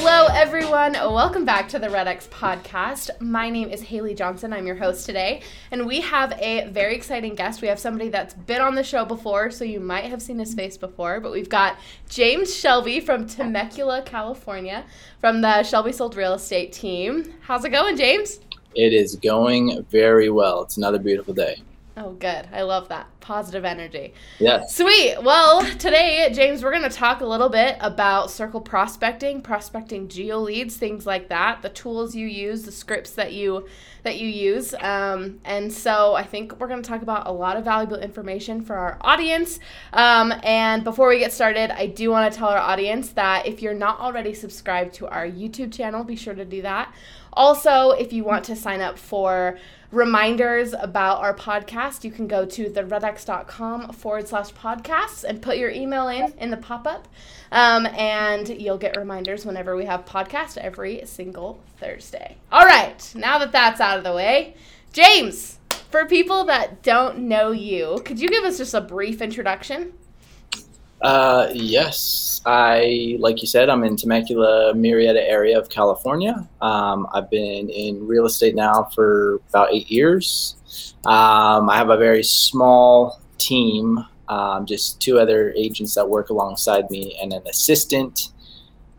Hello, everyone. Welcome back to the Red X podcast. My name is Haley Johnson. I'm your host today, and we have a very exciting guest. We have somebody that's been on the show before, so you might have seen his face before, but we've got James Shelby from Temecula, California, from the Shelby Sold Real Estate team. How's it going, James? It is going very well. It's another beautiful day. Oh, good. I love that. Positive energy. Yes. Sweet. Well, today, James, we're going to talk a little bit about circle prospecting, prospecting geo leads, things like that, the tools you use, the scripts that you that you use. Um, and so I think we're going to talk about a lot of valuable information for our audience. Um, and before we get started, I do want to tell our audience that if you're not already subscribed to our YouTube channel, be sure to do that. Also, if you want to sign up for reminders about our podcast, you can go to theredx.com forward slash podcasts and put your email in in the pop up. Um, and you'll get reminders whenever we have podcast every single Thursday. All right, now that that's out of the way, James, for people that don't know you, could you give us just a brief introduction? Uh, yes, I like you said, I'm in Temecula, Murrieta area of California. Um, I've been in real estate now for about eight years. Um, I have a very small team, um, just two other agents that work alongside me, and an assistant.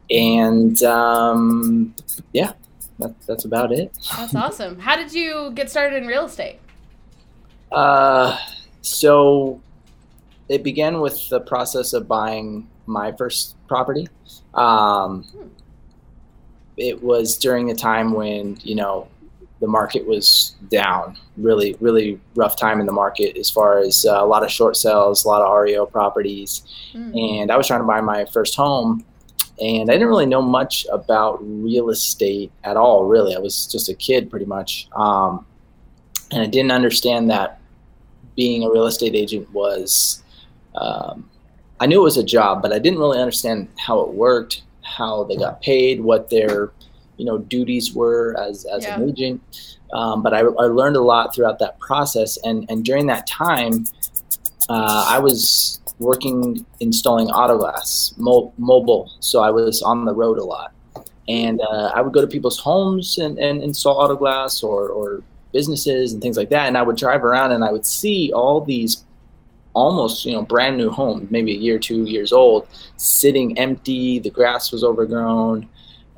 And um, yeah, that, that's about it. That's awesome. How did you get started in real estate? Uh, so it began with the process of buying my first property. Um, it was during a time when you know the market was down, really, really rough time in the market as far as uh, a lot of short sales, a lot of REO properties, mm. and I was trying to buy my first home. And I didn't really know much about real estate at all, really. I was just a kid, pretty much. Um, and I didn't understand that being a real estate agent was um, I knew it was a job, but I didn't really understand how it worked, how they got paid, what their you know duties were as as yeah. an agent. Um, but I, I, learned a lot throughout that process, and and during that time, uh, I was working installing autoglass mo- mobile, so I was on the road a lot, and uh, I would go to people's homes and, and install autoglass or or businesses and things like that, and I would drive around and I would see all these almost you know brand new home maybe a year two years old sitting empty the grass was overgrown.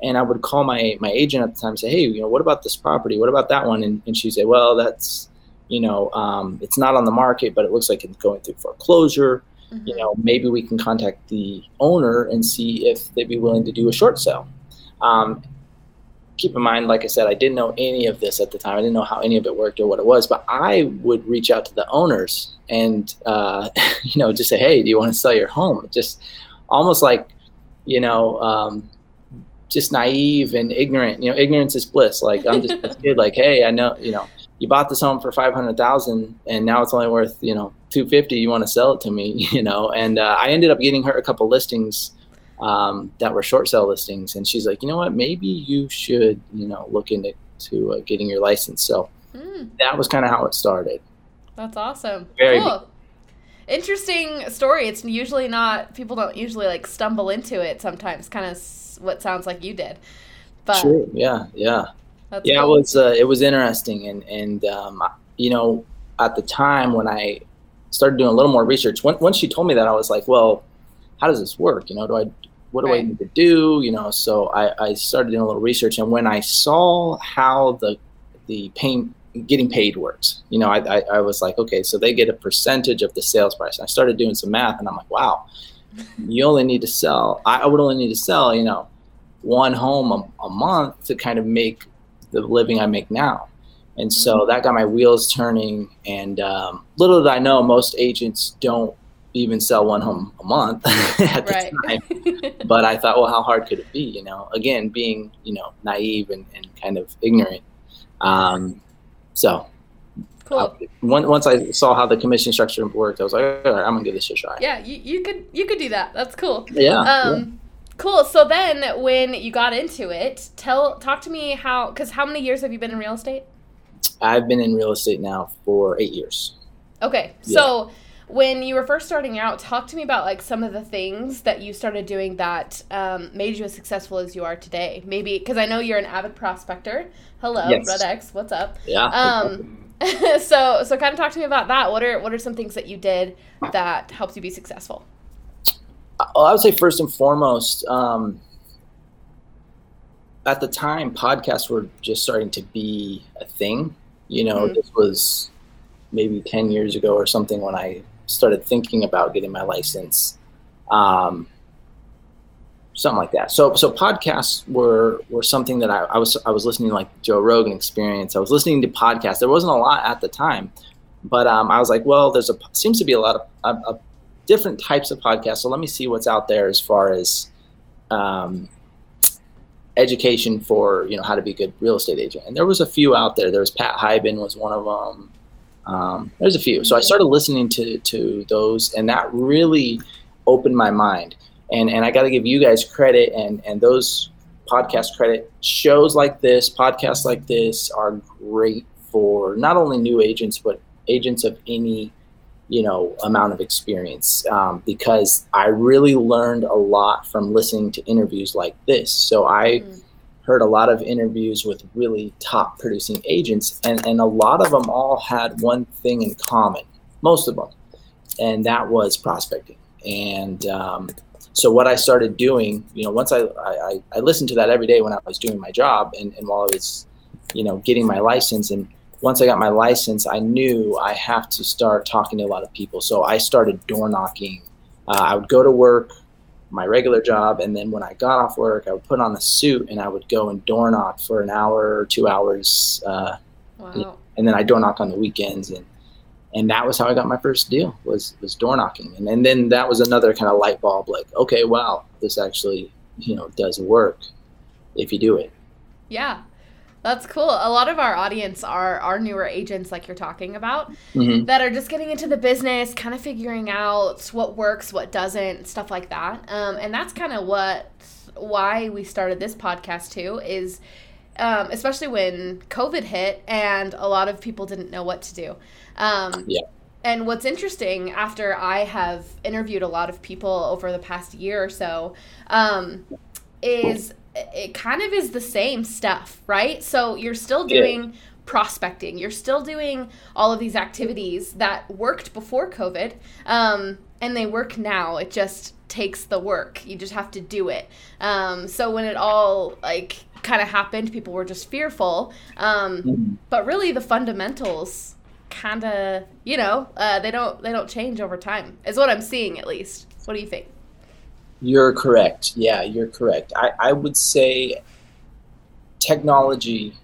And i would call my my agent at the time and say hey you know what about this property? What about that one? And, and she'd say well that's you know um, it's not on the market but it looks like it's going through foreclosure. Mm-hmm. you know maybe we can contact the owner and see if they'd be willing to do a short sale. Um, keep in mind, like I said, I didn't know any of this at the time. I didn't know how any of it worked or what it was, but I would reach out to the owners and, uh, you know, just say, hey, do you want to sell your home? Just almost like, you know, um, just naive and ignorant. You know, ignorance is bliss. Like I'm just a kid. Like, hey, I know, you know, you bought this home for five hundred thousand, and now it's only worth, you know, two fifty. You want to sell it to me, you know? And uh, I ended up getting her a couple listings um, that were short sale listings, and she's like, you know what, maybe you should, you know, look into to, uh, getting your license. So mm. that was kind of how it started. That's awesome. Very cool. Interesting story. It's usually not people don't usually like stumble into it. Sometimes, kind of what sounds like you did. But True. Yeah. Yeah. yeah. Cool. It was uh, it was interesting, and and um, you know at the time when I started doing a little more research, when, once she told me that, I was like, well, how does this work? You know, do I what do right. I need to do? You know, so I, I started doing a little research, and when I saw how the the pain getting paid works, you know, I, I, I was like, okay, so they get a percentage of the sales price. And I started doing some math, and I'm like, wow, you only need to sell. I would only need to sell, you know, one home a, a month to kind of make the living I make now. And so mm-hmm. that got my wheels turning. And um, little did I know, most agents don't even sell one home a month at the time. But I thought, well, how hard could it be? You know, again, being you know naive and, and kind of ignorant. Um, so cool. once once I saw how the commission structure worked, I was like, all right, I'm gonna give this a try. Yeah, you, you could you could do that. That's cool. Yeah. Um, cool. So then, when you got into it, tell talk to me how because how many years have you been in real estate? I've been in real estate now for eight years. Okay, so when you were first starting out, talk to me about like some of the things that you started doing that um, made you as successful as you are today. Maybe because I know you're an avid prospector. Hello, Yes. Red X, what's up? Yeah. Um, so so kind of talk to me about that. What are what are some things that you did that helped you be successful? Well, I would say first and foremost, um, at the time, podcasts were just starting to be a thing. You know, Mhm. this was maybe 10 years ago or something when I started thinking about getting my license. Um, something like that. So, so podcasts were, were something that I, I was, I was listening to like Joe Rogan experience. I was listening to podcasts. There wasn't a lot at the time, but, um, I was like, well, there's a, seems to be a lot of, different types of podcasts. So let me see what's out there as far as, um, education for you know how to be a good real estate agent. And there was a few out there. There was Pat Hiban was one of them. Um, there's a few. So I started listening to to those, and that really opened my mind. And and I got to give you guys credit and and those podcast credit. Shows like this, podcasts like this, are great for not only new agents but agents of any you know amount of experience um, because I really learned a lot from listening to interviews like this. So I Mm. Heard a lot of interviews with really top producing agents, and and a lot of them all had one thing in common, most of them, and that was prospecting. And um, so what I started doing, you know, once I, I I listened to that every day when I was doing my job, and and while I was, you know, getting my license and once I got my license, I knew I have to start talking to a lot of people. So I started door knocking. Uh, I would go to work, my regular job, and then when I got off work, I would put on a suit and I would go and door knock for an hour or two hours, uh, Wow. and then I door knock on the weekends, and and that was how I got my first deal was was door knocking, and, and then that was another kind of light bulb, like okay, wow, this actually you know does work if you do it. Yeah. That's cool. A lot of our audience are our newer agents like you're talking about hmm that are just getting into the business, kind of figuring out what works, what doesn't, stuff like that. Um, and that's kind of what why we started this podcast too is um, especially when COVID hit and a lot of people didn't know what to do. Um, Yeah. And what's interesting, after I have interviewed a lot of people over the past year or so, um, is it kind of is the same stuff, right? So you're still Yeah. doing prospecting, you're still doing all of these activities that worked before COVID, um, and they work now. It just takes the work. You just have to do it. Um, so when it all like kind of happened, people were just fearful. Um, Mhm. but really, the fundamentals kind of you know uh, they don't they don't change over time is what i'm seeing at least what do you think You're correct. Yeah, you're correct. I, I would say technology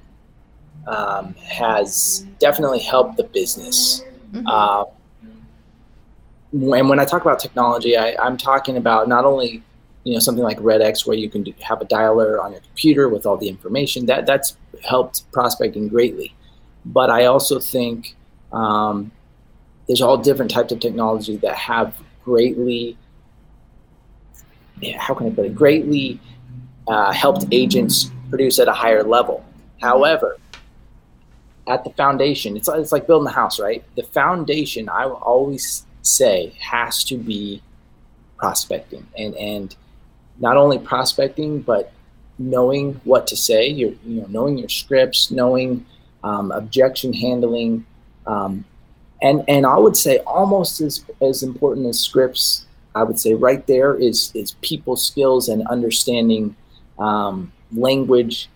um, has definitely helped the business. Mhm. Uh, and when I talk about technology, I, I'm talking about not only you know something like RedX where you can do, have a dialer on your computer with all the information that that's helped prospecting greatly, but I also think um, there's all different types of technology that have greatly how can I put it greatly uh, helped agents produce at a higher level. However, at the foundation, it's it's like building a house, right? The foundation, I will always say, has to be prospecting, and and not only prospecting, but knowing what to say. You're you know knowing your scripts, knowing um, objection handling, um, and and I would say almost as as important as scripts. I would say right there is is people skills and understanding um, language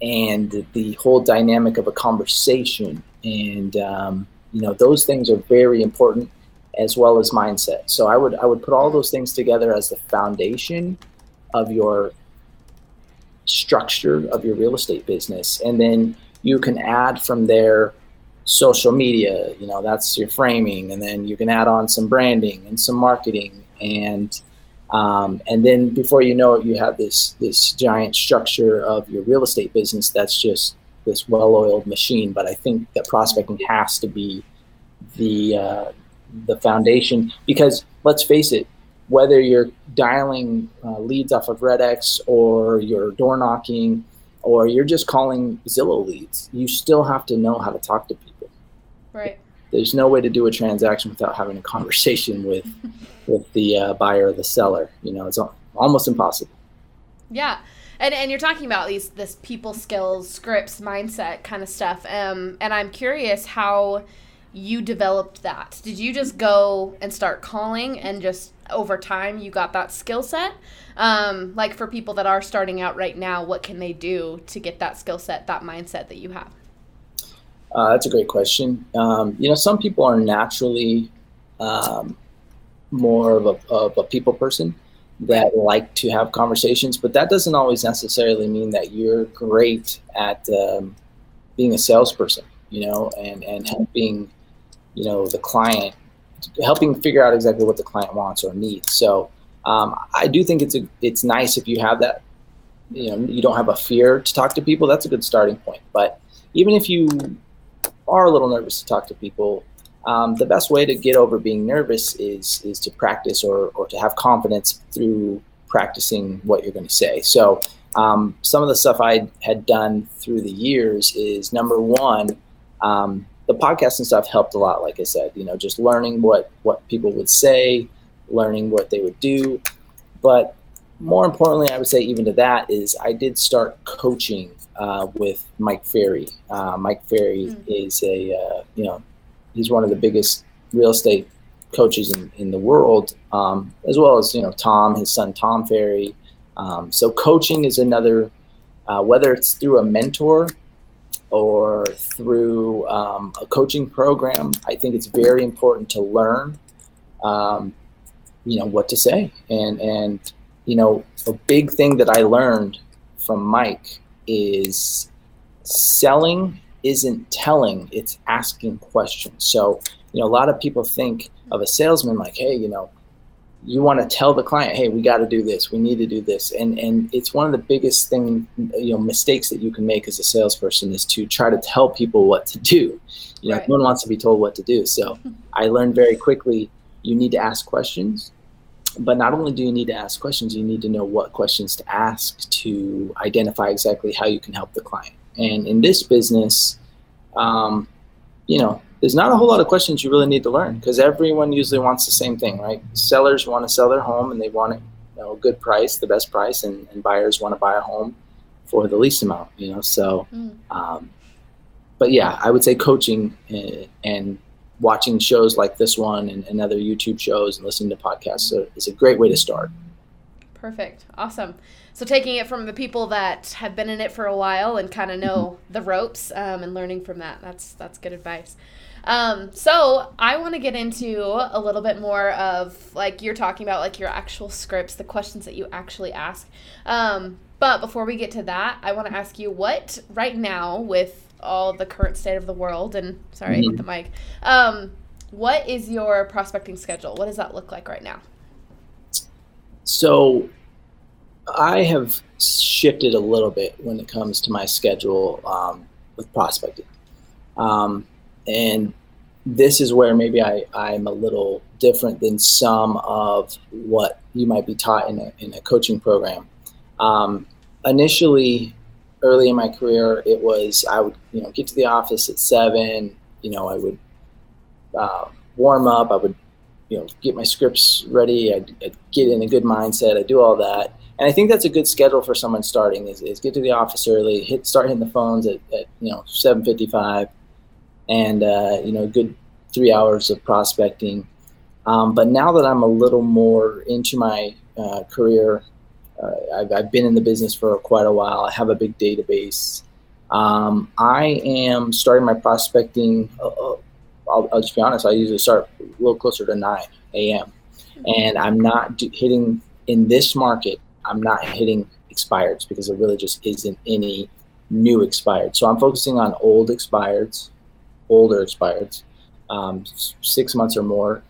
and the whole dynamic of a conversation. And um, you know those things are very important as well as mindset. So i would i would put all those things together as the foundation of your structure of your real estate business. And then you can add from there social media. You know, that's your framing, and then you can add on some branding and some marketing, and um, and then before you know it, you have this this giant structure of your real estate business that's just this well-oiled machine. But I think that prospecting has to be the uh, the foundation because let's face it, whether you're dialing uh, leads off of RedX or you're door knocking or you're just calling Zillow leads, you still have to know how to talk to people. Right. There's no way to do a transaction without having a conversation with with the uh, buyer or the seller. You know, it's almost impossible. Yeah. And, and you're talking about these this people skills, scripts, mindset kind of stuff. Um, and I'm curious how you developed that. Did you just go and start calling and just over time you got that skill set? Um, like for people that are starting out right now, what can they do to get that skill set, that mindset that you have? Uh, that's a great question. Um, you know, some people are naturally um, more of a, of a people person that like to have conversations, but that doesn't always necessarily mean that you're great at um, being a salesperson, you know, and, and helping, you know, the client, helping figure out exactly what the client wants or needs. So um, I do think it's a it's nice if you have that. You know, you don't have a fear to talk to people. That's a good starting point. But even if you are a little nervous to talk to people, um, the best way to get over being nervous is is to practice or or to have confidence through practicing what you're going to say. So um, some of the stuff I had done through the years is number one, um, the podcast and stuff helped a lot. Like I said, you know, just learning what what people would say, learning what they would do. But more importantly, I would say even to that is I did start coaching uh, with Mike Ferry. Uh, Mike Ferry mm-hmm. is a uh, you know he's one of the biggest real estate coaches in, in the world, um, as well as you know Tom, his son Tom Ferry. Um, so coaching is another, uh, whether it's through a mentor or through um, a coaching program. I think it's very important to learn um, you know what to say and and you know a big thing that i learned from mike is selling isn't telling it's asking questions. So you know a lot of people think of a salesman like hey you know you want to tell the client hey we got to do this we need to do this. And and it's one of the biggest thing you know mistakes that you can make as a salesperson is to try to tell people what to do. You know right. no one wants to be told what to do. So i learned very quickly you need to ask questions but not only do you need to ask questions, you need to know what questions to ask to identify exactly how you can help the client. And in this business, um, you know, there's not a whole lot of questions you really need to learn because everyone usually wants the same thing, right? Sellers want to sell their home and they want it, you know, a good price, the best price, and, and buyers want to buy a home for the least amount, you know. So, mm. um, but yeah, I would say coaching and, uh, and watching shows like this one and, and other YouTube shows and listening to podcasts so is a great way to start. Perfect. Awesome. So taking it from the people that have been in it for a while and kind of know mm-hmm. the ropes um, and learning from that. That's that's good advice. Um, so I want to get into a little bit more of like you're talking about like your actual scripts, the questions that you actually ask. Um, but before we get to that, I want to ask you what right now with all the current state of the world and sorry mm-hmm. the mic. Um, what is your prospecting schedule? What does that look like right now? So i have shifted a little bit when it comes to my schedule um, with prospecting. Um, and this is where maybe I, i'm a little different than some of what you might be taught in a, in a coaching program. Um, initially early in my career, it was I would you know get to the office at seven. You know, I would uh, warm up. I would you know get my scripts ready. I'd, I'd, get in a good mindset. I do all that, and I think that's a good schedule for someone starting. Is, is get to the office early, hit start hitting the phones at, at you know seven fifty five, and uh, you know good three hours of prospecting. Um, but now that I'm a little more into my uh, career, I've, I've, been in the business for quite a while. I have a big database. Um, I am starting my prospecting. Uh, uh I'll, I'll, just be honest. I usually start a little closer to 9 a.m. And I'm not hitting in this market. I'm not hitting expireds because there really just isn't any new expired. So I'm focusing on old expireds older expireds, um, six months or more.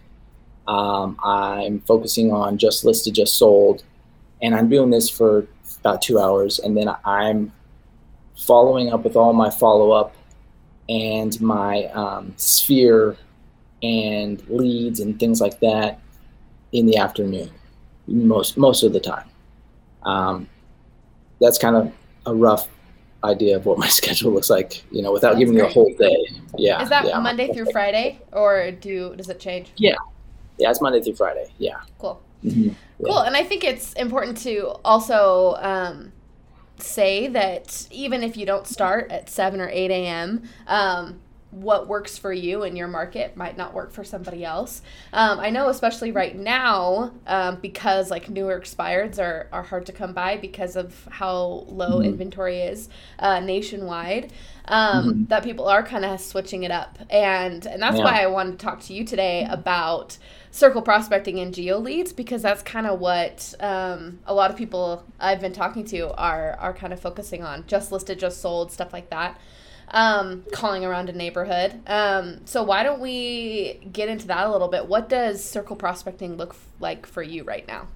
Um, I'm focusing on just listed, just sold, and I'm doing this for about two hours, and then I'm following up with all my follow up and my um, sphere and leads and things like that in the afternoon most most of the time. Um, that's kind of a rough idea of what my schedule looks like, you know, without That's giving you a whole day. Yeah. Is that yeah. Monday through Friday, or do does it change? Yeah, yeah, it's Monday through Friday. Yeah. Cool. Mhm. Cool. And I think it's important to also um, say that even if you don't start at 7 or 8 a.m., um, what works for you in your market might not work for somebody else. Um, I know, especially right now, um, because like newer expireds are, are hard to come by because of how low Mhm. inventory is uh, nationwide, um, that people are kind of switching it up. And, and that's Yeah. why I wanted to talk to you today about circle prospecting and geo leads because that's kind of what um, a lot of people I've been talking to are are kind of focusing on. Just listed, just sold, stuff like that. Um, calling around a neighborhood. Um, so why don't we get into that a little bit? What does circle prospecting look f- like for you right now?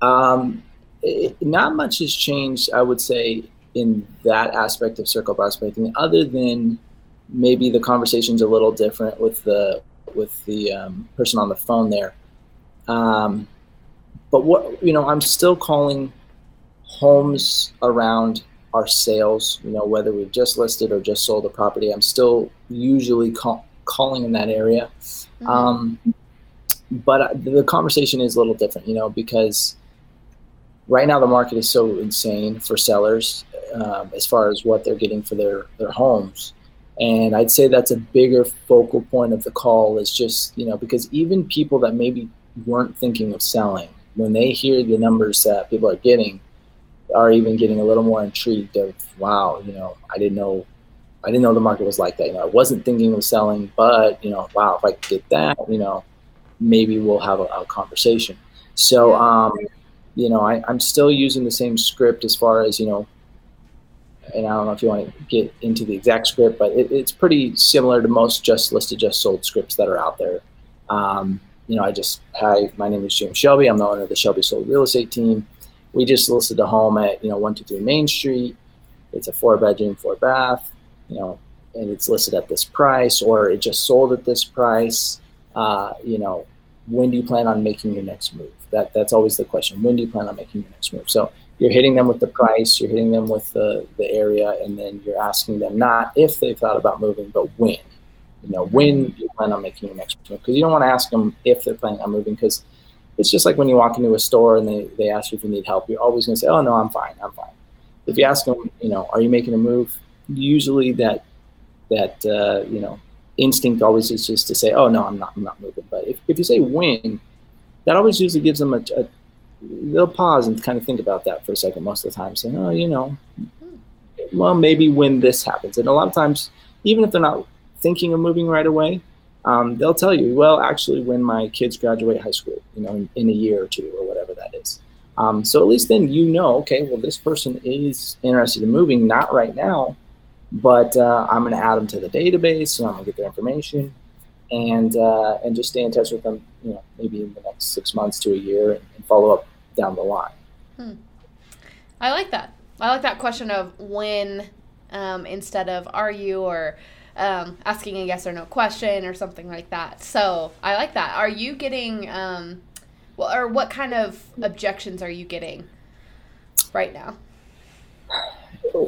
Um, it, not much has changed, I would say, in that aspect of circle prospecting, other than maybe the conversation's a little different with the with the um, person on the phone there. Um, but what you know, I'm still calling homes around our sales. You know, whether we've just listed or just sold a property, I'm still usually call, calling in that area. Mm-hmm. Um, but uh, the conversation is a little different, you know, because right now the market is so insane for sellers um, as far as what they're getting for their, their homes. And I'd say that's a bigger focal point of the call is just, you know, because even people that maybe weren't thinking of selling, when they hear the numbers that people are getting, are even getting a little more intrigued of, wow, you know, I didn't know I didn't know the market was like that. You know, I wasn't thinking of selling, but you know, wow, if I get that, you know, maybe we'll have a, a conversation. So, um, you know, I, I'm still using the same script as far as you know, and I don't know if you want to get into the exact script, but it, it's pretty similar to most just listed, just sold scripts that are out there. Um, you know, I just hi, my name is James Shelby. I'm the owner of the Shelby Sold Real Estate Team. We just listed a home at you know one two three Main Street. It's a four bedroom, four bath you know, and it's listed at this price, or it just sold at this price. Uh, you know, when do you plan on making your next move? That that's always the question. When do you plan on making your next move? So you're hitting them with the price, you're hitting them with the the area, and then you're asking them not if they've thought about moving, but when. You know, when you plan on making your next move? Because you don't want to ask them if they're planning on moving, because it's just like when you walk into a store and they, they ask you if you need help, you're always going to say, oh, no, I'm fine, I'm fine. If you ask them, you know, are you making a move? Usually that that uh, you know instinct always is just to say, "Oh no, I'm not, I'm not moving." But if, if you say "when," that always usually gives them a, a they'll pause and kind of think about that for a second. Most of the time, saying, "Oh, you know, well maybe when this happens." And a lot of times, even if they're not thinking of moving right away, um, they'll tell you, "Well, actually, when my kids graduate high school, you know, in, in a year or two or whatever that is." Um, so at least then you know, okay, well, this person is interested in moving, not right now, but uh, I'm going to add them to the database, and I'm going to get their information, and uh, and just stay in touch with them. You know, maybe in the next six months to a year, and, and follow up down the line. Hmm. I like that. I like that question of when um, instead of are you or um, asking a yes or no question or something like that. So I like that. Are you getting, um, well, or what kind of objections are you getting right now?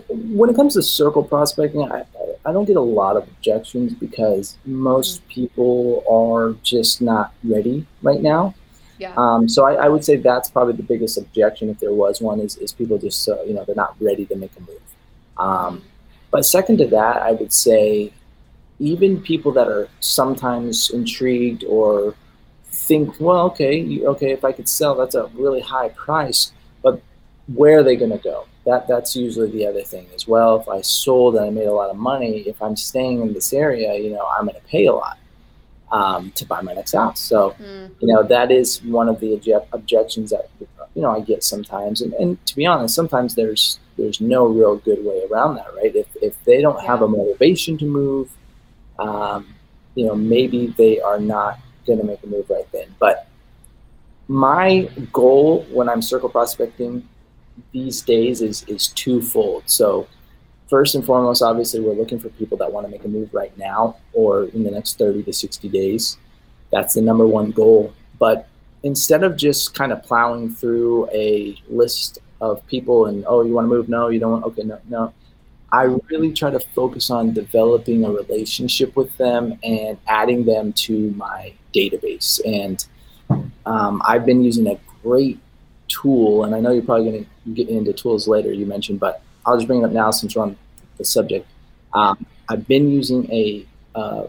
When it comes to circle prospecting, I, I don't get a lot of objections because most people are just not ready right now. Yeah. Um, so I, I would say that's probably the biggest objection, if there was one, is, is people just uh, you know they're not ready to make a move. Um, but second to that, I would say even people that are sometimes intrigued or think, well, okay, okay, if I could sell, that's a really high price, but where are they going to go? That that's usually the other thing as well. If I sold and I made a lot of money, if I'm staying in this area, you know, I'm going to pay a lot um, to buy my next house. So Mm, you know that is one of the obje- objections that you know I get sometimes, and, and to be honest, sometimes there's there's no real good way around that, right? If if they don't have a motivation to move, um, you know, maybe they are not going to make a move right then. But my goal when I'm circle prospecting these days is is twofold. So first and foremost, obviously, we're looking for people that want to make a move right now or in the next 30 to 60 days. That's the number one goal. But instead of just kind of plowing through a list of people and oh, you want to move? No, you don't. Okay, no, no. I really try to focus on developing a relationship with them and adding them to my database. And um, I've been using a great tool, and I know you're probably going to get into tools later. You mentioned, but I'll just bring it up now since we're on the subject. Um, I've been using a uh,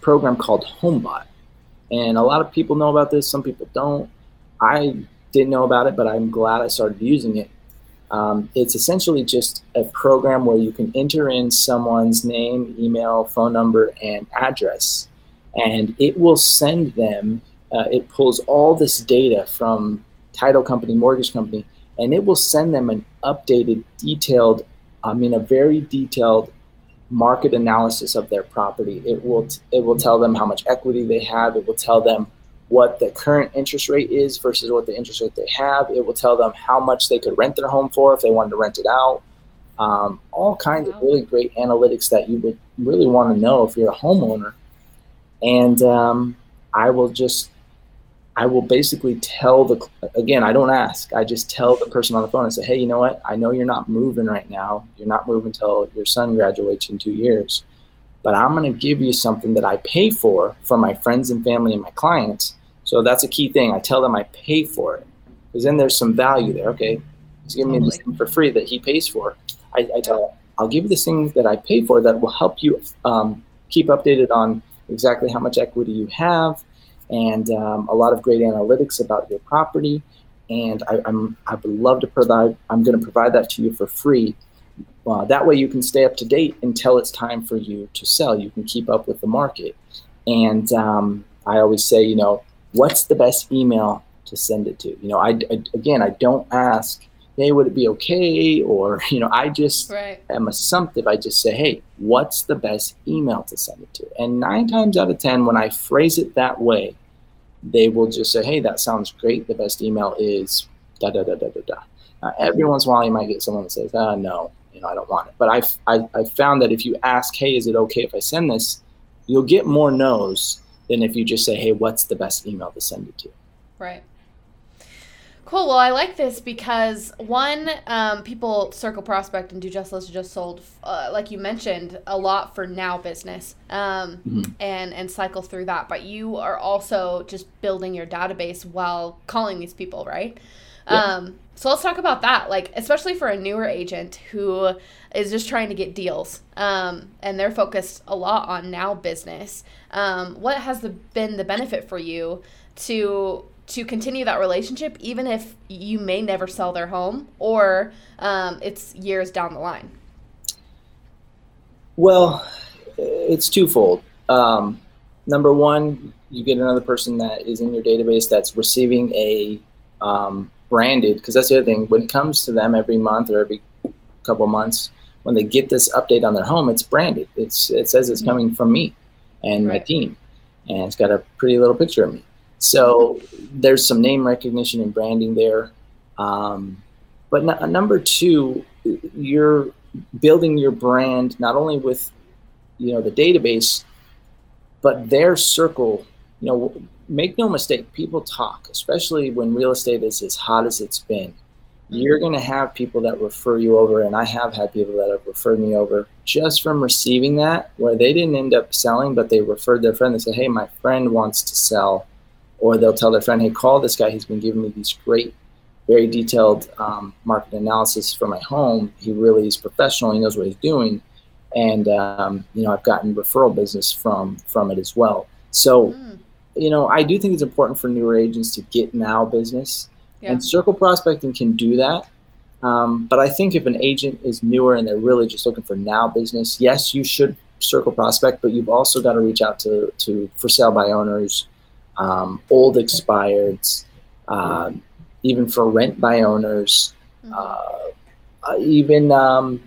program called HomeBot, and a lot of people know about this. Some people don't. I didn't know about it, but I'm glad I started using it. Um, it's essentially just a program where you can enter in someone's name, email, phone number, and address, and it will send them. Uh, it pulls all this data from title company, mortgage company, and it will send them an updated, detailed, I mean, a very detailed market analysis of their property. It will it will tell them how much equity they have. It will tell them what the current interest rate is versus what the interest rate they have. It will tell them how much they could rent their home for if they wanted to rent it out. Um, all kinds wow. of really great analytics that you would really want to know if you're a homeowner. And um, I will just, I will basically tell the, again, I don't ask. I just tell the person on the phone and say, hey, you know what? I know you're not moving right now. You're not moving until your son graduates in two years but I'm going to give you something that I pay for for my friends and family and my clients. So that's a key thing. I tell them I pay for it because then there's some value there. Okay, he's giving totally. me this thing for free that he pays for. I, I tell him, I'll give you this thing that I pay for that will help you um, keep updated on exactly how much equity you have and um, a lot of great analytics about your property. And I, I'm, I would love to provide, I'm going to provide that to you for free uh, that way, you can stay up to date until it's time for you to sell. You can keep up with the market. And um, I always say, you know, what's the best email to send it to? You know, I, I again, I don't ask, hey, would it be okay? Or, you know, I just right. am assumptive. I just say, hey, what's the best email to send it to? And nine times out of 10, when I phrase it that way, they will just say, hey, that sounds great. The best email is da da da da da da. Uh, every once in a while, you might get someone that says, ah, no, you know, I don't want it. But I've, I, I found that if you ask, hey, is it okay if I send this? You'll get more no's than if you just say, hey, what's the best email to send it to? Right. Cool. Well, I like this because one, um, people circle prospect and do just list just sold, uh, like you mentioned, a lot for now business, um, mm-hmm. and and cycle through that. But you are also just building your database while calling these people, right? Yeah. Um, so let's talk about that. Like, especially for a newer agent who is just trying to get deals, um, and they're focused a lot on now business. Um, what has the, been the benefit for you to to continue that relationship, even if you may never sell their home or um, it's years down the line? Well, it's twofold. Um, number one, you get another person that is in your database that's receiving a um, branded because that's the other thing when it comes to them every month or every couple months when they get this update on their home it's branded it's it says it's mm-hmm. coming from me and right. my team and it's got a pretty little picture of me so there's some name recognition and branding there um, but n- number two you're building your brand not only with you know the database but their circle you know make no mistake, people talk, especially when real estate is as hot as it's been. You're going to have people that refer you over, and I have had people that have referred me over just from receiving that, where they didn't end up selling, but they referred their friend. They said, Hey, my friend wants to sell. Or they'll tell their friend, Hey, call this guy. He's been giving me these great, very detailed um, market analysis for my home. He really is professional. He knows what he's doing. And, um, you know, I've gotten referral business from, from it as well. So, mm you know, I do think it's important for newer agents to get now business, yeah. and circle prospecting can do that. Um, but I think if an agent is newer and they're really just looking for now business, yes, you should circle prospect, but you've also got to reach out to to for sale by owners, um, old expireds, um, even for rent by owners, Mhm. uh, uh, even um,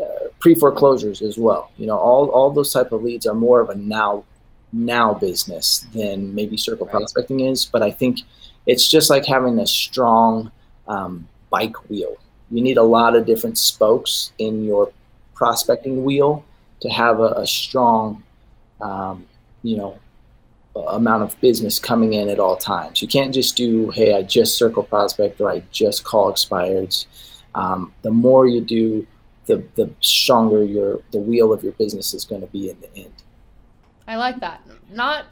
uh, pre foreclosures as well. You know, all all those type of leads are more of a now now business than maybe circle Right. prospecting is. But I think it's just like having a strong um, bike wheel. You need a lot of different spokes in your prospecting wheel to have a, a strong, um, you know, amount of business coming in at all times. You can't just do, hey, I just circle prospect or I just call expireds. Um, the more you do, the the stronger your the wheel of your business is going to be in the end. I like that. Not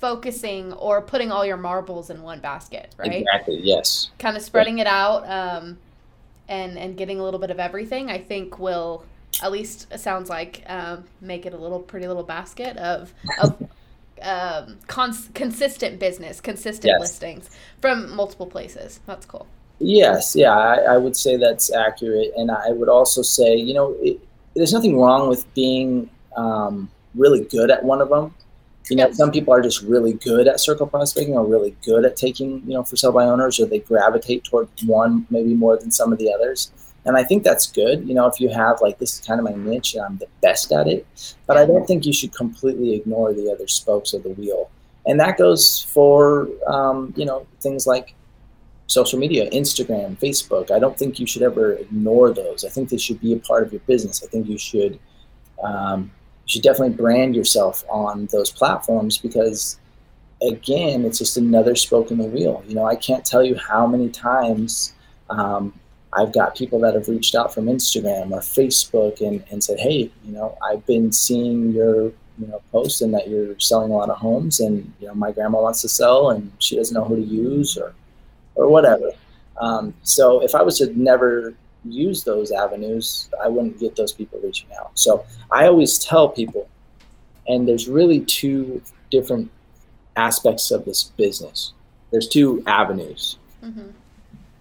focusing or putting all your marbles in one basket, right? Exactly. Yes. Kind of spreading it out um, and and getting a little bit of everything. I think will at least it sounds like um, make it a little pretty little basket of of um, cons- consistent business, consistent Yes. listings from multiple places. That's cool. Yes, yeah, I, I would say that's accurate, and I would also say, you know, it, there's nothing wrong with being um, really good at one of them. You know, Yes. some people are just really good at circle prospecting, or really good at taking, you know, for sale by owners, or they gravitate toward one maybe more than some of the others. And I think that's good. You know, if you have like this is kind of my niche, and I'm the best at it. But I don't think you should completely ignore the other spokes of the wheel, and that goes for um, you know things like social media, Instagram, Facebook. I don't think you should ever ignore those. I think they should be a part of your business. I think you should um, you should definitely brand yourself on those platforms because again, it's just another spoke in the wheel. You know, I can't tell you how many times um, I've got people that have reached out from Instagram or Facebook and, and said, Hey, you know, I've been seeing your you know post and that you're selling a lot of homes and you know my grandma wants to sell and she doesn't know who to use or or whatever. Um, so if I was to never use those avenues, I wouldn't get those people reaching out. So I always tell people, and there's really two different aspects of this business. There's two avenues. hmm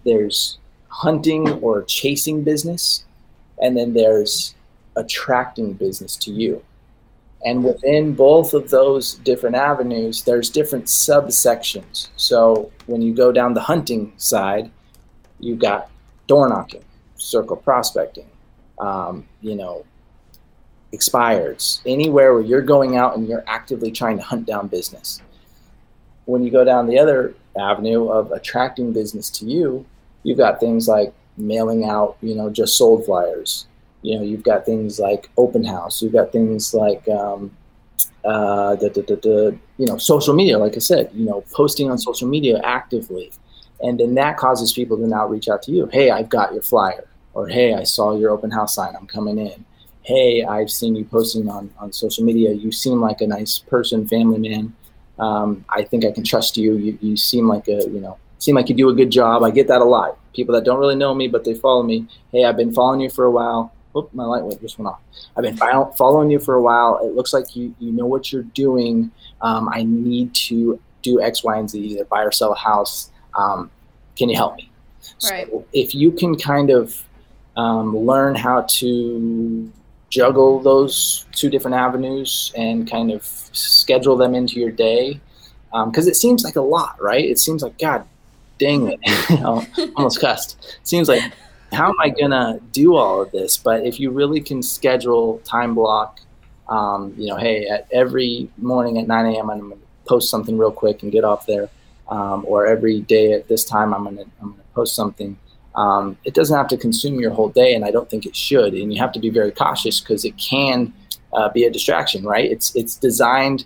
There's hunting or chasing business, and then there's attracting business to you. And within both of those different avenues, there's different subsections. So when you go down the hunting side, you've got door knocking, circle prospecting, um, you know, expireds, anywhere where you're going out and you're actively trying to hunt down business. When you go down the other avenue of attracting business to you, you've got things like mailing out, you know, just sold flyers. You know, you've got things like open house. You've got things like, um, uh, the, the, the, the, you know, social media. Like I said, you know, posting on social media actively, and then that causes people to now reach out to you. Hey, I've got your flyer, or hey, I saw your open house sign. I'm coming in. Hey, I've seen you posting on on social media. You seem like a nice person, family man. Um, I think I can trust you. You you seem like a you know seem like you do a good job. I get that a lot. People that don't really know me, but they follow me. Hey, I've been following you for a while. Oop, my light went just went off. I've been following you for a while. It looks like you you know what you're doing. Um, I need to do X, Y, and Z, either buy or sell a house. Um, can you help me? Right. So if you can kind of um, learn how to juggle those two different avenues and kind of schedule them into your day, because it seems like a lot, right? It seems like God dang it, you know, almost cussed. Seems like how am I gonna do all of this? But if you really can schedule time block, um, you know, hey, at every morning at 9 a.m. I'm gonna post something real quick and get off there, um, or every day at this time I'm gonna I'm gonna post something. Um, it doesn't have to consume your whole day, and I don't think it should. And you have to be very cautious because it can uh, be a distraction, right? It's it's designed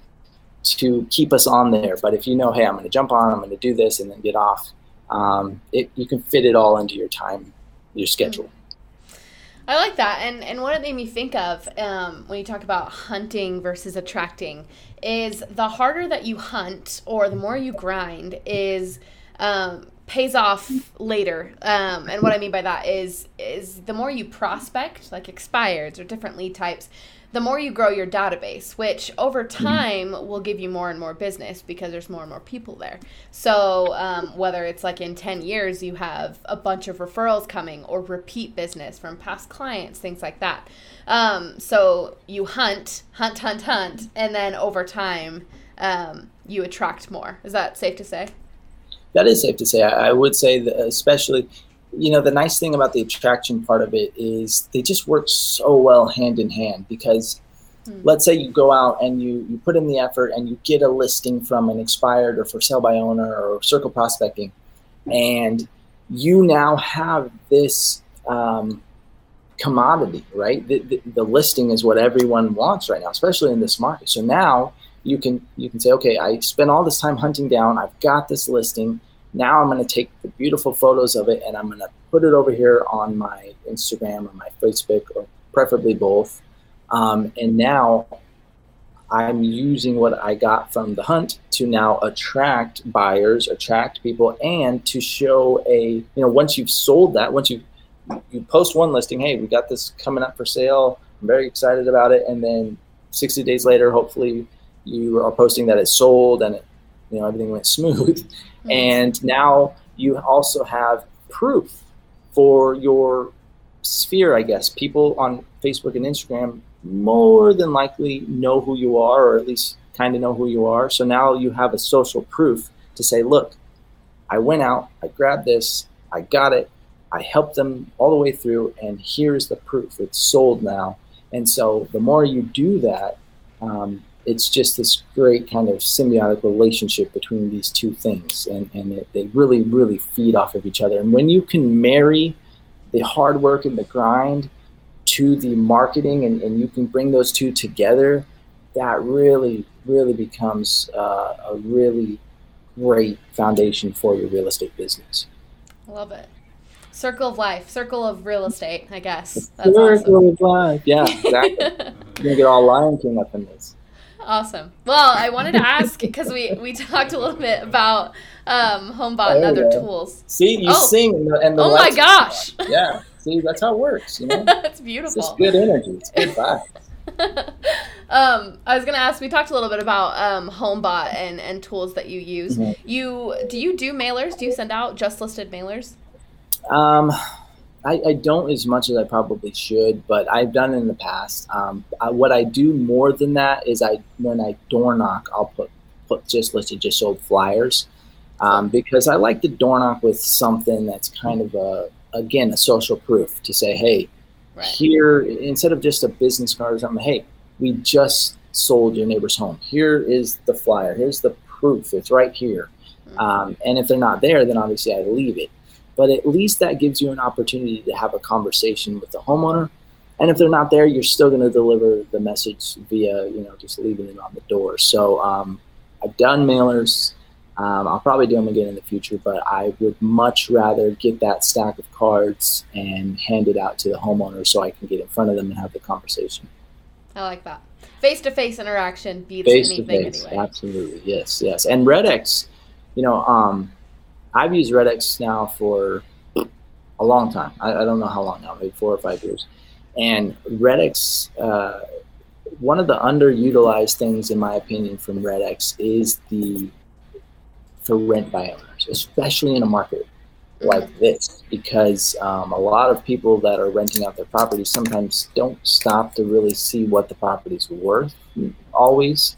to keep us on there. But if you know, hey, I'm going to jump on, I'm going to do this, and then get off, um, it, you can fit it all into your time, your schedule. I like that, and and what it made me think of um, when you talk about hunting versus attracting is the harder that you hunt or the more you grind is um, pays off later. Um, and what I mean by that is is the more you prospect, like expireds or different lead types, the more you grow your database, which over time will give you more and more business because there's more and more people there. So um, whether it's like in 10 years, you have a bunch of referrals coming or repeat business from past clients, things like that. Um, so you hunt, hunt, hunt, hunt, and then over time, um, you attract more. Is that safe to say? that is safe to say. I, I would say that especially, you know, the nice thing about the attraction part of it is they just work so well hand in hand because hmm. let's say you go out and you, you put in the effort and you get a listing from an expired or for sale by owner or circle prospecting and you now have this um, commodity, right? The, the, the, listing is what everyone wants right now, especially in this market. So now you can you can say, okay, I spent all this time hunting down. I've got this listing. Now I'm going to take the beautiful photos of it and I'm going to put it over here on my Instagram or my Facebook or preferably both. Um, and now I'm using what I got from the hunt to now attract buyers, attract people, and to show a you know once you've sold that, once you you post one listing, hey, we got this coming up for sale. I'm very excited about it, and then 60 days later, hopefully you are posting that it's sold and it, you know everything went smooth. Mm-hmm. And now you also have proof for your sphere, I guess. People on Facebook and Instagram more than likely know who you are, or at least kind of know who you are. So now you have a social proof to say, look, I went out, I grabbed this, I got it, I helped them all the way through, and here's the proof. It's sold now. And so the more you do that, um, it's just this great kind of symbiotic relationship between these two things. And, and it, they really, really feed off of each other. And when you can marry the hard work and the grind to the marketing and, and you can bring those two together, that really, really becomes uh, a really great foundation for your real estate business. I love it. Circle of life, circle of real estate, I guess. That's circle awesome. of life, yeah, exactly. You're gonna get all Lion King up in this. Awesome. Well, I wanted to ask because we we talked a little bit about um, HomeBot and other tools. See, you oh. sing and the, and the oh my gosh! Yeah, see, that's how it works. You know, that's beautiful. It's good energy. It's good vibes. um, I was gonna ask. We talked a little bit about um, HomeBot and and tools that you use. Mm-hmm. You do you do mailers? Do you send out just listed mailers? Um, I, I, don't as much as I probably should, but I've done it in the past. Um, I, what I do more than that is I when I door knock, I'll put put just listed just sold flyers um, because I like to door knock with something that's kind of a again a social proof to say, hey, right. here instead of just a business card or something, hey, we just sold your neighbor's home. Here is the flyer. Here's the proof. It's right here. Mm-hmm. Um, and if they're not there, then obviously I leave it but at least that gives you an opportunity to have a conversation with the homeowner. And if they're not there, you're still going to deliver the message via, you know, just leaving it on the door. So um, I've done mailers. Um, I'll probably do them again in the future, but I would much rather get that stack of cards and hand it out to the homeowner so I can get in front of them and have the conversation. I like that. Face to face interaction beats face anything anyway. Absolutely, yes, yes. And RedX, you know, um, I've used RedX now for a long time. I, I, don't know how long now, maybe four or five years. And RedX, uh, one of the underutilized things, in my opinion, from RedX is the for rent by owners, especially in a market like mm-hmm. this, because um, a lot of people that are renting out their properties sometimes don't stop to really see what the property's worth always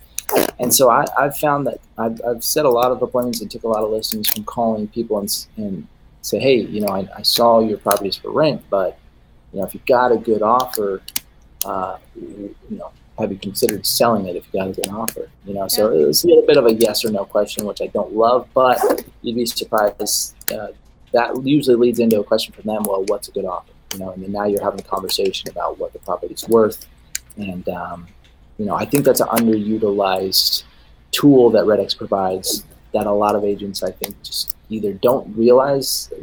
and so I, have found that I've, I've, set a lot of appointments and took a lot of listings from calling people and, and say, hey, you know, I, I, saw your properties for rent, but you know, if you've got a good offer, uh, you, know, have you considered selling it if you got a good offer? You know, so yeah. it's a little bit of a yes or no question, which I don't love, but you'd be surprised. Uh, that usually leads into a question from them. Well, what's a good offer? You know, and then now you're having a conversation about what the property's worth, and um, you know, I think that's an underutilized tool that RedX provides that a lot of agents, I think, just either don't realize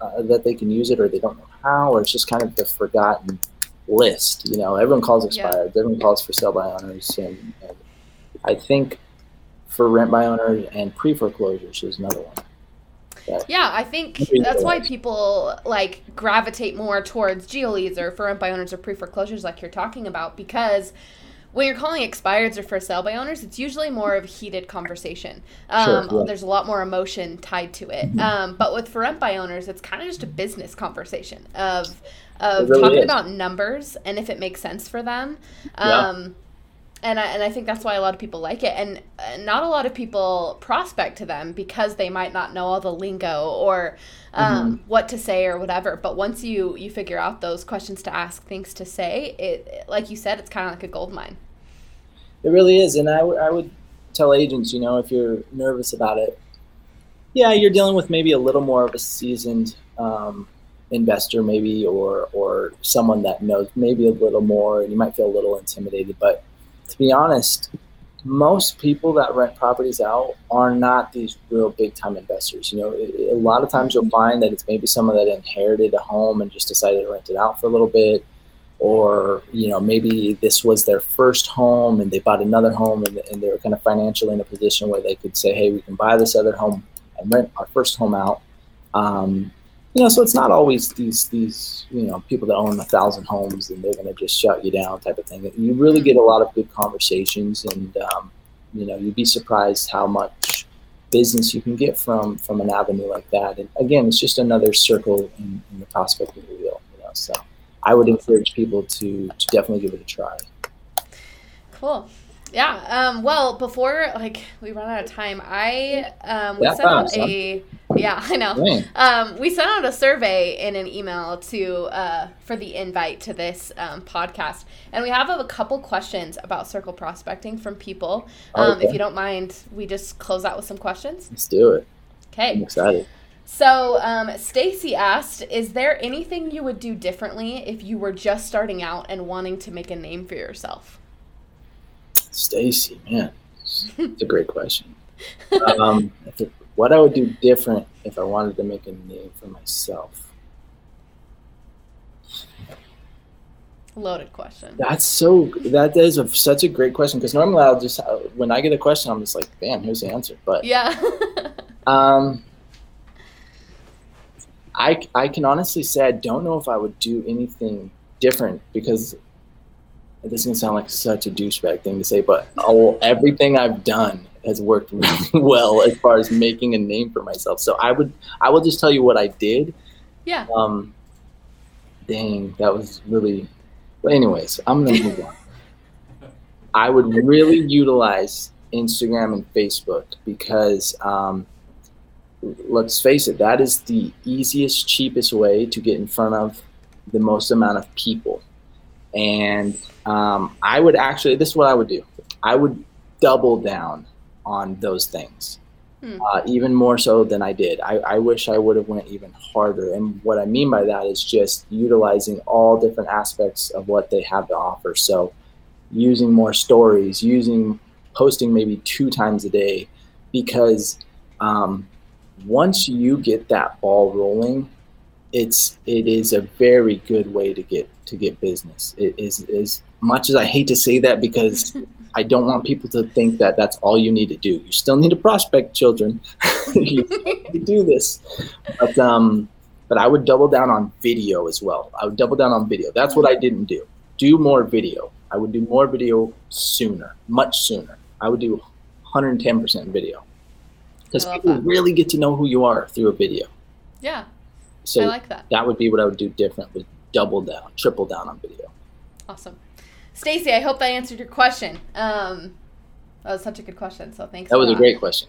uh, that they can use it or they don't know how, or it's just kind of the forgotten list. You know, everyone calls expired, yeah. everyone calls for sale by owners, and, and I think for rent by owners and pre foreclosures is another one. Yeah, I think that's why people like gravitate more towards GeoLeads or for rent by owners or pre foreclosures, like you're talking about, because when you're calling expireds or for sale by owners, it's usually more of a heated conversation. Um, sure, yeah. There's a lot more emotion tied to it. Mm-hmm. Um, but with for rent by owners, it's kind of just a business conversation of of really talking is. about numbers and if it makes sense for them. Um, and I, and I think that's why a lot of people like it and not a lot of people prospect to them because they might not know all the lingo or um, mm-hmm. what to say or whatever but once you you figure out those questions to ask things to say it like you said it's kind of like a gold mine it really is and I, w- I would tell agents you know if you're nervous about it yeah you're dealing with maybe a little more of a seasoned um, investor maybe or or someone that knows maybe a little more and you might feel a little intimidated but to be honest, most people that rent properties out are not these real big time investors. You know, a lot of times you'll find that it's maybe someone that inherited a home and just decided to rent it out for a little bit. Or, you know, maybe this was their first home and they bought another home and, and they were kind of financially in a position where they could say, hey, we can buy this other home and rent our first home out. Um, you know, so it's not always these these you know people that own a thousand homes and they're going to just shut you down type of thing. You really get a lot of good conversations, and um, you know, you'd be surprised how much business you can get from from an avenue like that. And again, it's just another circle in, in the prospecting wheel. You know, so I would encourage people to to definitely give it a try. Cool. Yeah. Um, well, before like we run out of time, I um, we sent out a yeah, I know. Um, we sent out a survey in an email to uh, for the invite to this um, podcast, and we have a, couple questions about circle prospecting from people. Um, okay. If you don't mind, we just close out with some questions. Let's do it. Okay. I'm excited. So, um, Stacy asked, "Is there anything you would do differently if you were just starting out and wanting to make a name for yourself?" Stacy, man, it's a great question. Um, what I would do different if I wanted to make a name for myself. Loaded question. That's so. That is a, such a great question because normally I'll just when I get a question I'm just like, bam, here's the answer. But yeah. um. I, I can honestly say I don't know if I would do anything different because this is gonna sound like such a douchebag thing to say, but all, everything I've done has worked really well as far as making a name for myself. So I would I will just tell you what I did. Yeah. Um. Dang, that was really. But anyways, I'm gonna move on. I would really utilize Instagram and Facebook because, um, let's face it, that is the easiest, cheapest way to get in front of the most amount of people. And um, I would actually, this is what I would do. I would double down on those things, hmm. uh, even more so than I did. I, I wish I would have went even harder. And what I mean by that is just utilizing all different aspects of what they have to offer. So using more stories, using posting maybe two times a day, because um, once you get that ball rolling, it's it is a very good way to get to get business. It is as much as I hate to say that because I don't want people to think that that's all you need to do. You still need to prospect children. you do this, but um, but I would double down on video as well. I would double down on video. That's what I didn't do. Do more video. I would do more video sooner, much sooner. I would do 110% video because people that. really get to know who you are through a video. Yeah. So I like that. That would be what I would do different. Would double down, triple down on video. Awesome. Stacy, I hope that answered your question. Um, that was such a good question. So thanks. That was a great question.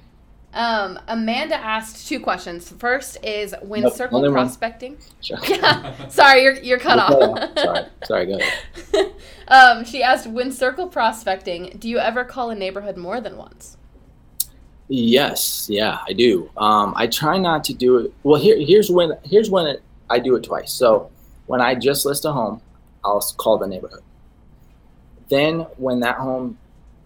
Um, Amanda asked two questions. First is when nope, circle prospecting. Sure. Yeah. Sorry, you're you're cut off. Sorry. Sorry. Go ahead. um, she asked when circle prospecting. Do you ever call a neighborhood more than once? Yes. Yeah, I do. Um, I try not to do it. Well, here here's when here's when it, I do it twice. So when I just list a home, I'll call the neighborhood. Then, when that home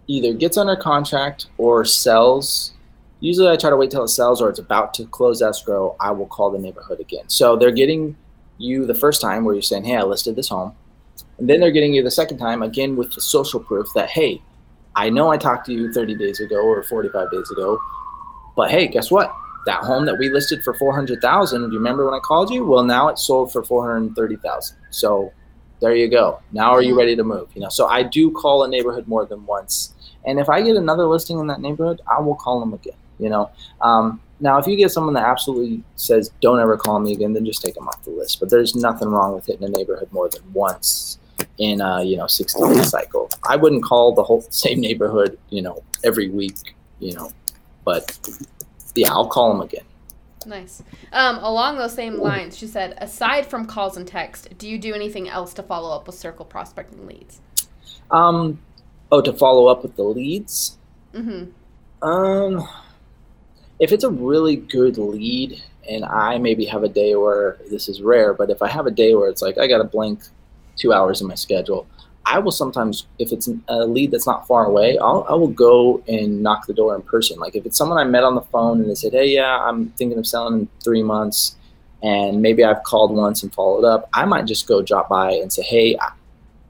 either gets under contract or sells, usually I try to wait till it sells or it's about to close escrow, I will call the neighborhood again. So they're getting you the first time where you're saying, hey, I listed this home. And then they're getting you the second time again with the social proof that, hey, I know I talked to you 30 days ago or 45 days ago, but hey, guess what? That home that we listed for 400,000, do you remember when I called you? Well, now it's sold for 430,000. So there you go. Now are you ready to move? You know, so I do call a neighborhood more than once. And if I get another listing in that neighborhood, I will call them again. You know, um, now if you get someone that absolutely says don't ever call me again, then just take them off the list. But there's nothing wrong with hitting a neighborhood more than once. In a you know 60 day cycle. I wouldn't call the whole same neighborhood you know every week, you know, but yeah, I'll call them again. Nice. Um, along those same lines, she said, aside from calls and text, do you do anything else to follow up with circle prospecting leads? Um, oh, to follow up with the leads. Mm-hmm. Um, if it's a really good lead, and I maybe have a day where this is rare, but if I have a day where it's like I got to blank two hours in my schedule, I will sometimes, if it's a lead that's not far away, I'll, I will go and knock the door in person. Like if it's someone I met on the phone and they said, hey, yeah, I'm thinking of selling in three months, and maybe I've called once and followed up, I might just go drop by and say, hey,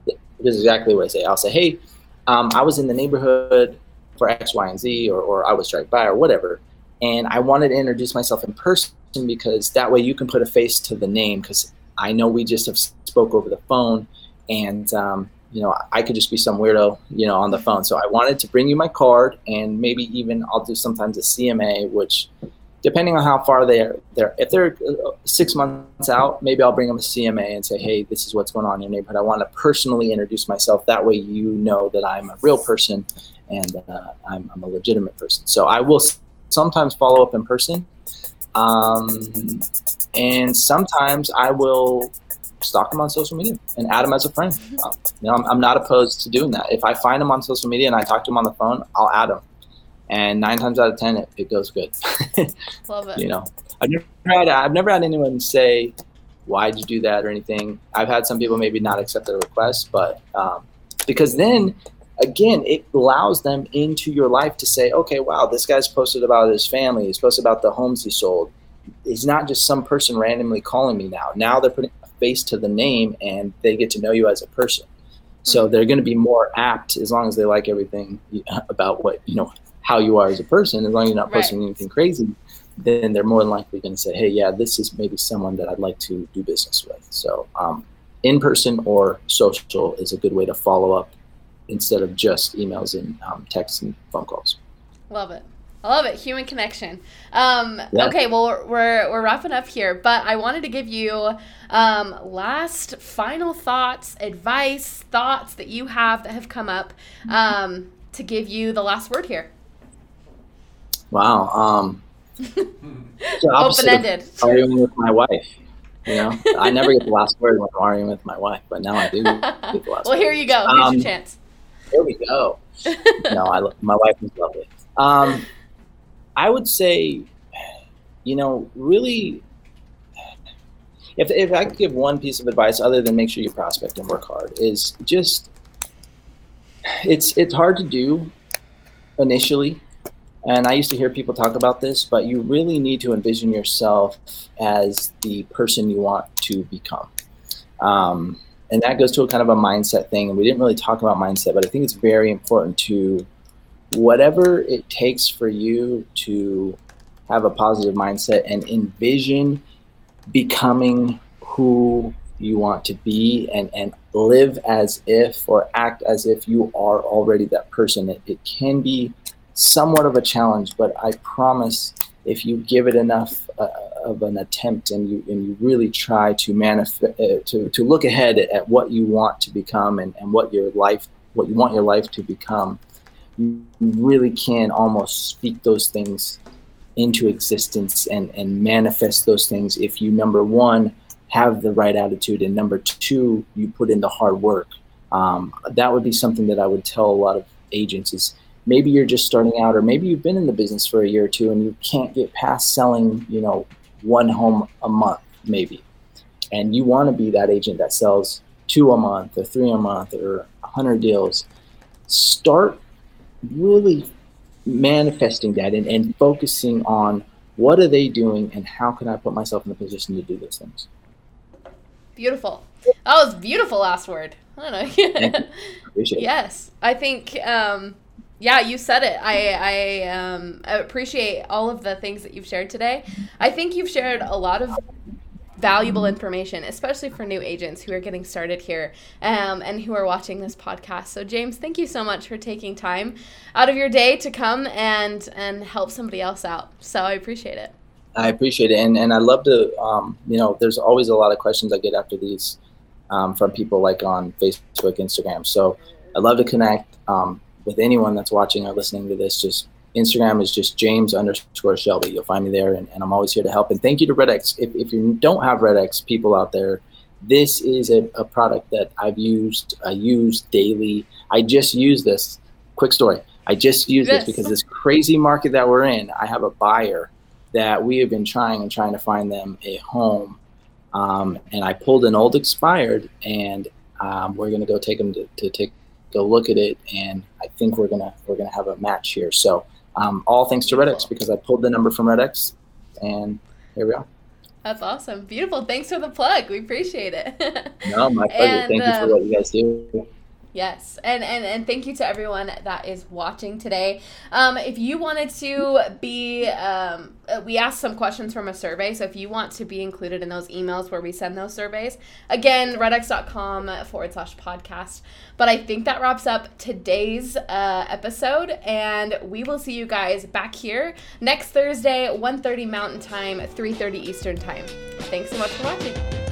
this is exactly what I say. I'll say, hey, um, I was in the neighborhood for X, Y, and Z, or, or I was driving by, or whatever. And I wanted to introduce myself in person because that way you can put a face to the name because I know we just have spoke over the phone and um, you know, I could just be some weirdo, you know, on the phone. So I wanted to bring you my card, and maybe even I'll do sometimes a CMA, which, depending on how far they're, they're if they're uh, six months out, maybe I'll bring them a CMA and say, hey, this is what's going on in your neighborhood. I want to personally introduce myself. That way, you know that I'm a real person and uh, I'm, I'm, a legitimate person. So I will sometimes follow up in person. Um, and sometimes I will stalk them on social media and add them as a friend. Um, you know, I'm, I'm, not opposed to doing that. If I find them on social media and I talk to them on the phone, I'll add them. And nine times out of ten, it, it goes good. Love it. You know, I've never had I've never had anyone say, "Why'd you do that?" or anything. I've had some people maybe not accept the request, but um, because then again, it allows them into your life to say, okay, wow, this guy's posted about his family. He's posted about the homes he sold. He's not just some person randomly calling me now. Now they're putting a face to the name and they get to know you as a person. So hmm. they're going to be more apt as long as they like everything about what, you know, how you are as a person, as long as you're not posting right. anything crazy, then they're more than likely going to say, hey, yeah, this is maybe someone that I'd like to do business with. So um, in person or social is a good way to follow up instead of just emails and um, texts and phone calls. Love it. I love it. Human connection. Um, yeah. Okay, well, we're, we're wrapping up here, but I wanted to give you um, last final thoughts, advice, thoughts that you have that have come up um, to give you the last word here. Wow. Um, Open ended. Arguing with my wife. You know, I never get the last word when I'm arguing with my wife, but now I do. well, word. here you go. Here's your um, chance. Here we go. no, I, my wife is lovely. Um, I would say, you know, really, if, if I could give one piece of advice other than make sure you prospect and work hard, is just it's it's hard to do initially. And I used to hear people talk about this, but you really need to envision yourself as the person you want to become. Um, and that goes to a kind of a mindset thing. And we didn't really talk about mindset, but I think it's very important to whatever it takes for you to have a positive mindset and envision becoming who you want to be and, and live as if or act as if you are already that person. It, it can be somewhat of a challenge, but I promise if you give it enough uh, of an attempt and you and you really try to manifest uh, to, to look ahead at, what you want to become and, and what your life what you want your life to become you really can almost speak those things into existence and, and manifest those things if you, number one, have the right attitude, and number two, you put in the hard work. Um, that would be something that I would tell a lot of agents is maybe you're just starting out or maybe you've been in the business for a year or two and you can't get past selling, you know, one home a month maybe. And you want to be that agent that sells two a month or three a month or 100 deals. Start really manifesting that and, and focusing on what are they doing and how can I put myself in a position to do those things. Beautiful. That was beautiful last word. I don't know. yes. I think um, yeah, you said it. I I um, appreciate all of the things that you've shared today. I think you've shared a lot of valuable information, especially for new agents who are getting started here um, and who are watching this podcast. So, James, thank you so much for taking time out of your day to come and and help somebody else out. So, I appreciate it. I appreciate it, and and I love to, um, you know, there's always a lot of questions I get after these um, from people like on Facebook, Instagram. So I'd love to connect um, with anyone that's watching or listening to this. Just Instagram is just James underscore Shelby. You'll find me there, and, and I'm always here to help. And thank you to Red X. If, if you don't have Red X people out there, this is a, a product that I've used. I use daily. I just use this. Quick story. I just use yes. this because this crazy market that we're in. I have a buyer that we have been trying and trying to find them a home, um, and I pulled an old expired, and um, we're gonna go take them to, to take go look at it, and I think we're gonna we're gonna have a match here. So um, all thanks to Red X because I pulled the number from Red X, and here we are. That's awesome. Beautiful. Thanks for the plug. We appreciate it. no, my pleasure. And, Thank you for what you guys do. Yes, and, and and thank you to everyone that is watching today. Um, if you wanted to be, um, uh, we asked some questions from a survey, so if you want to be included in those emails where we send those surveys, again, redx.com forward slash podcast. But I think that wraps up today's uh, episode, and we will see you guys back here next Thursday, 1.30 Mountain Time, 3.30 Eastern Time. Thanks so much for watching.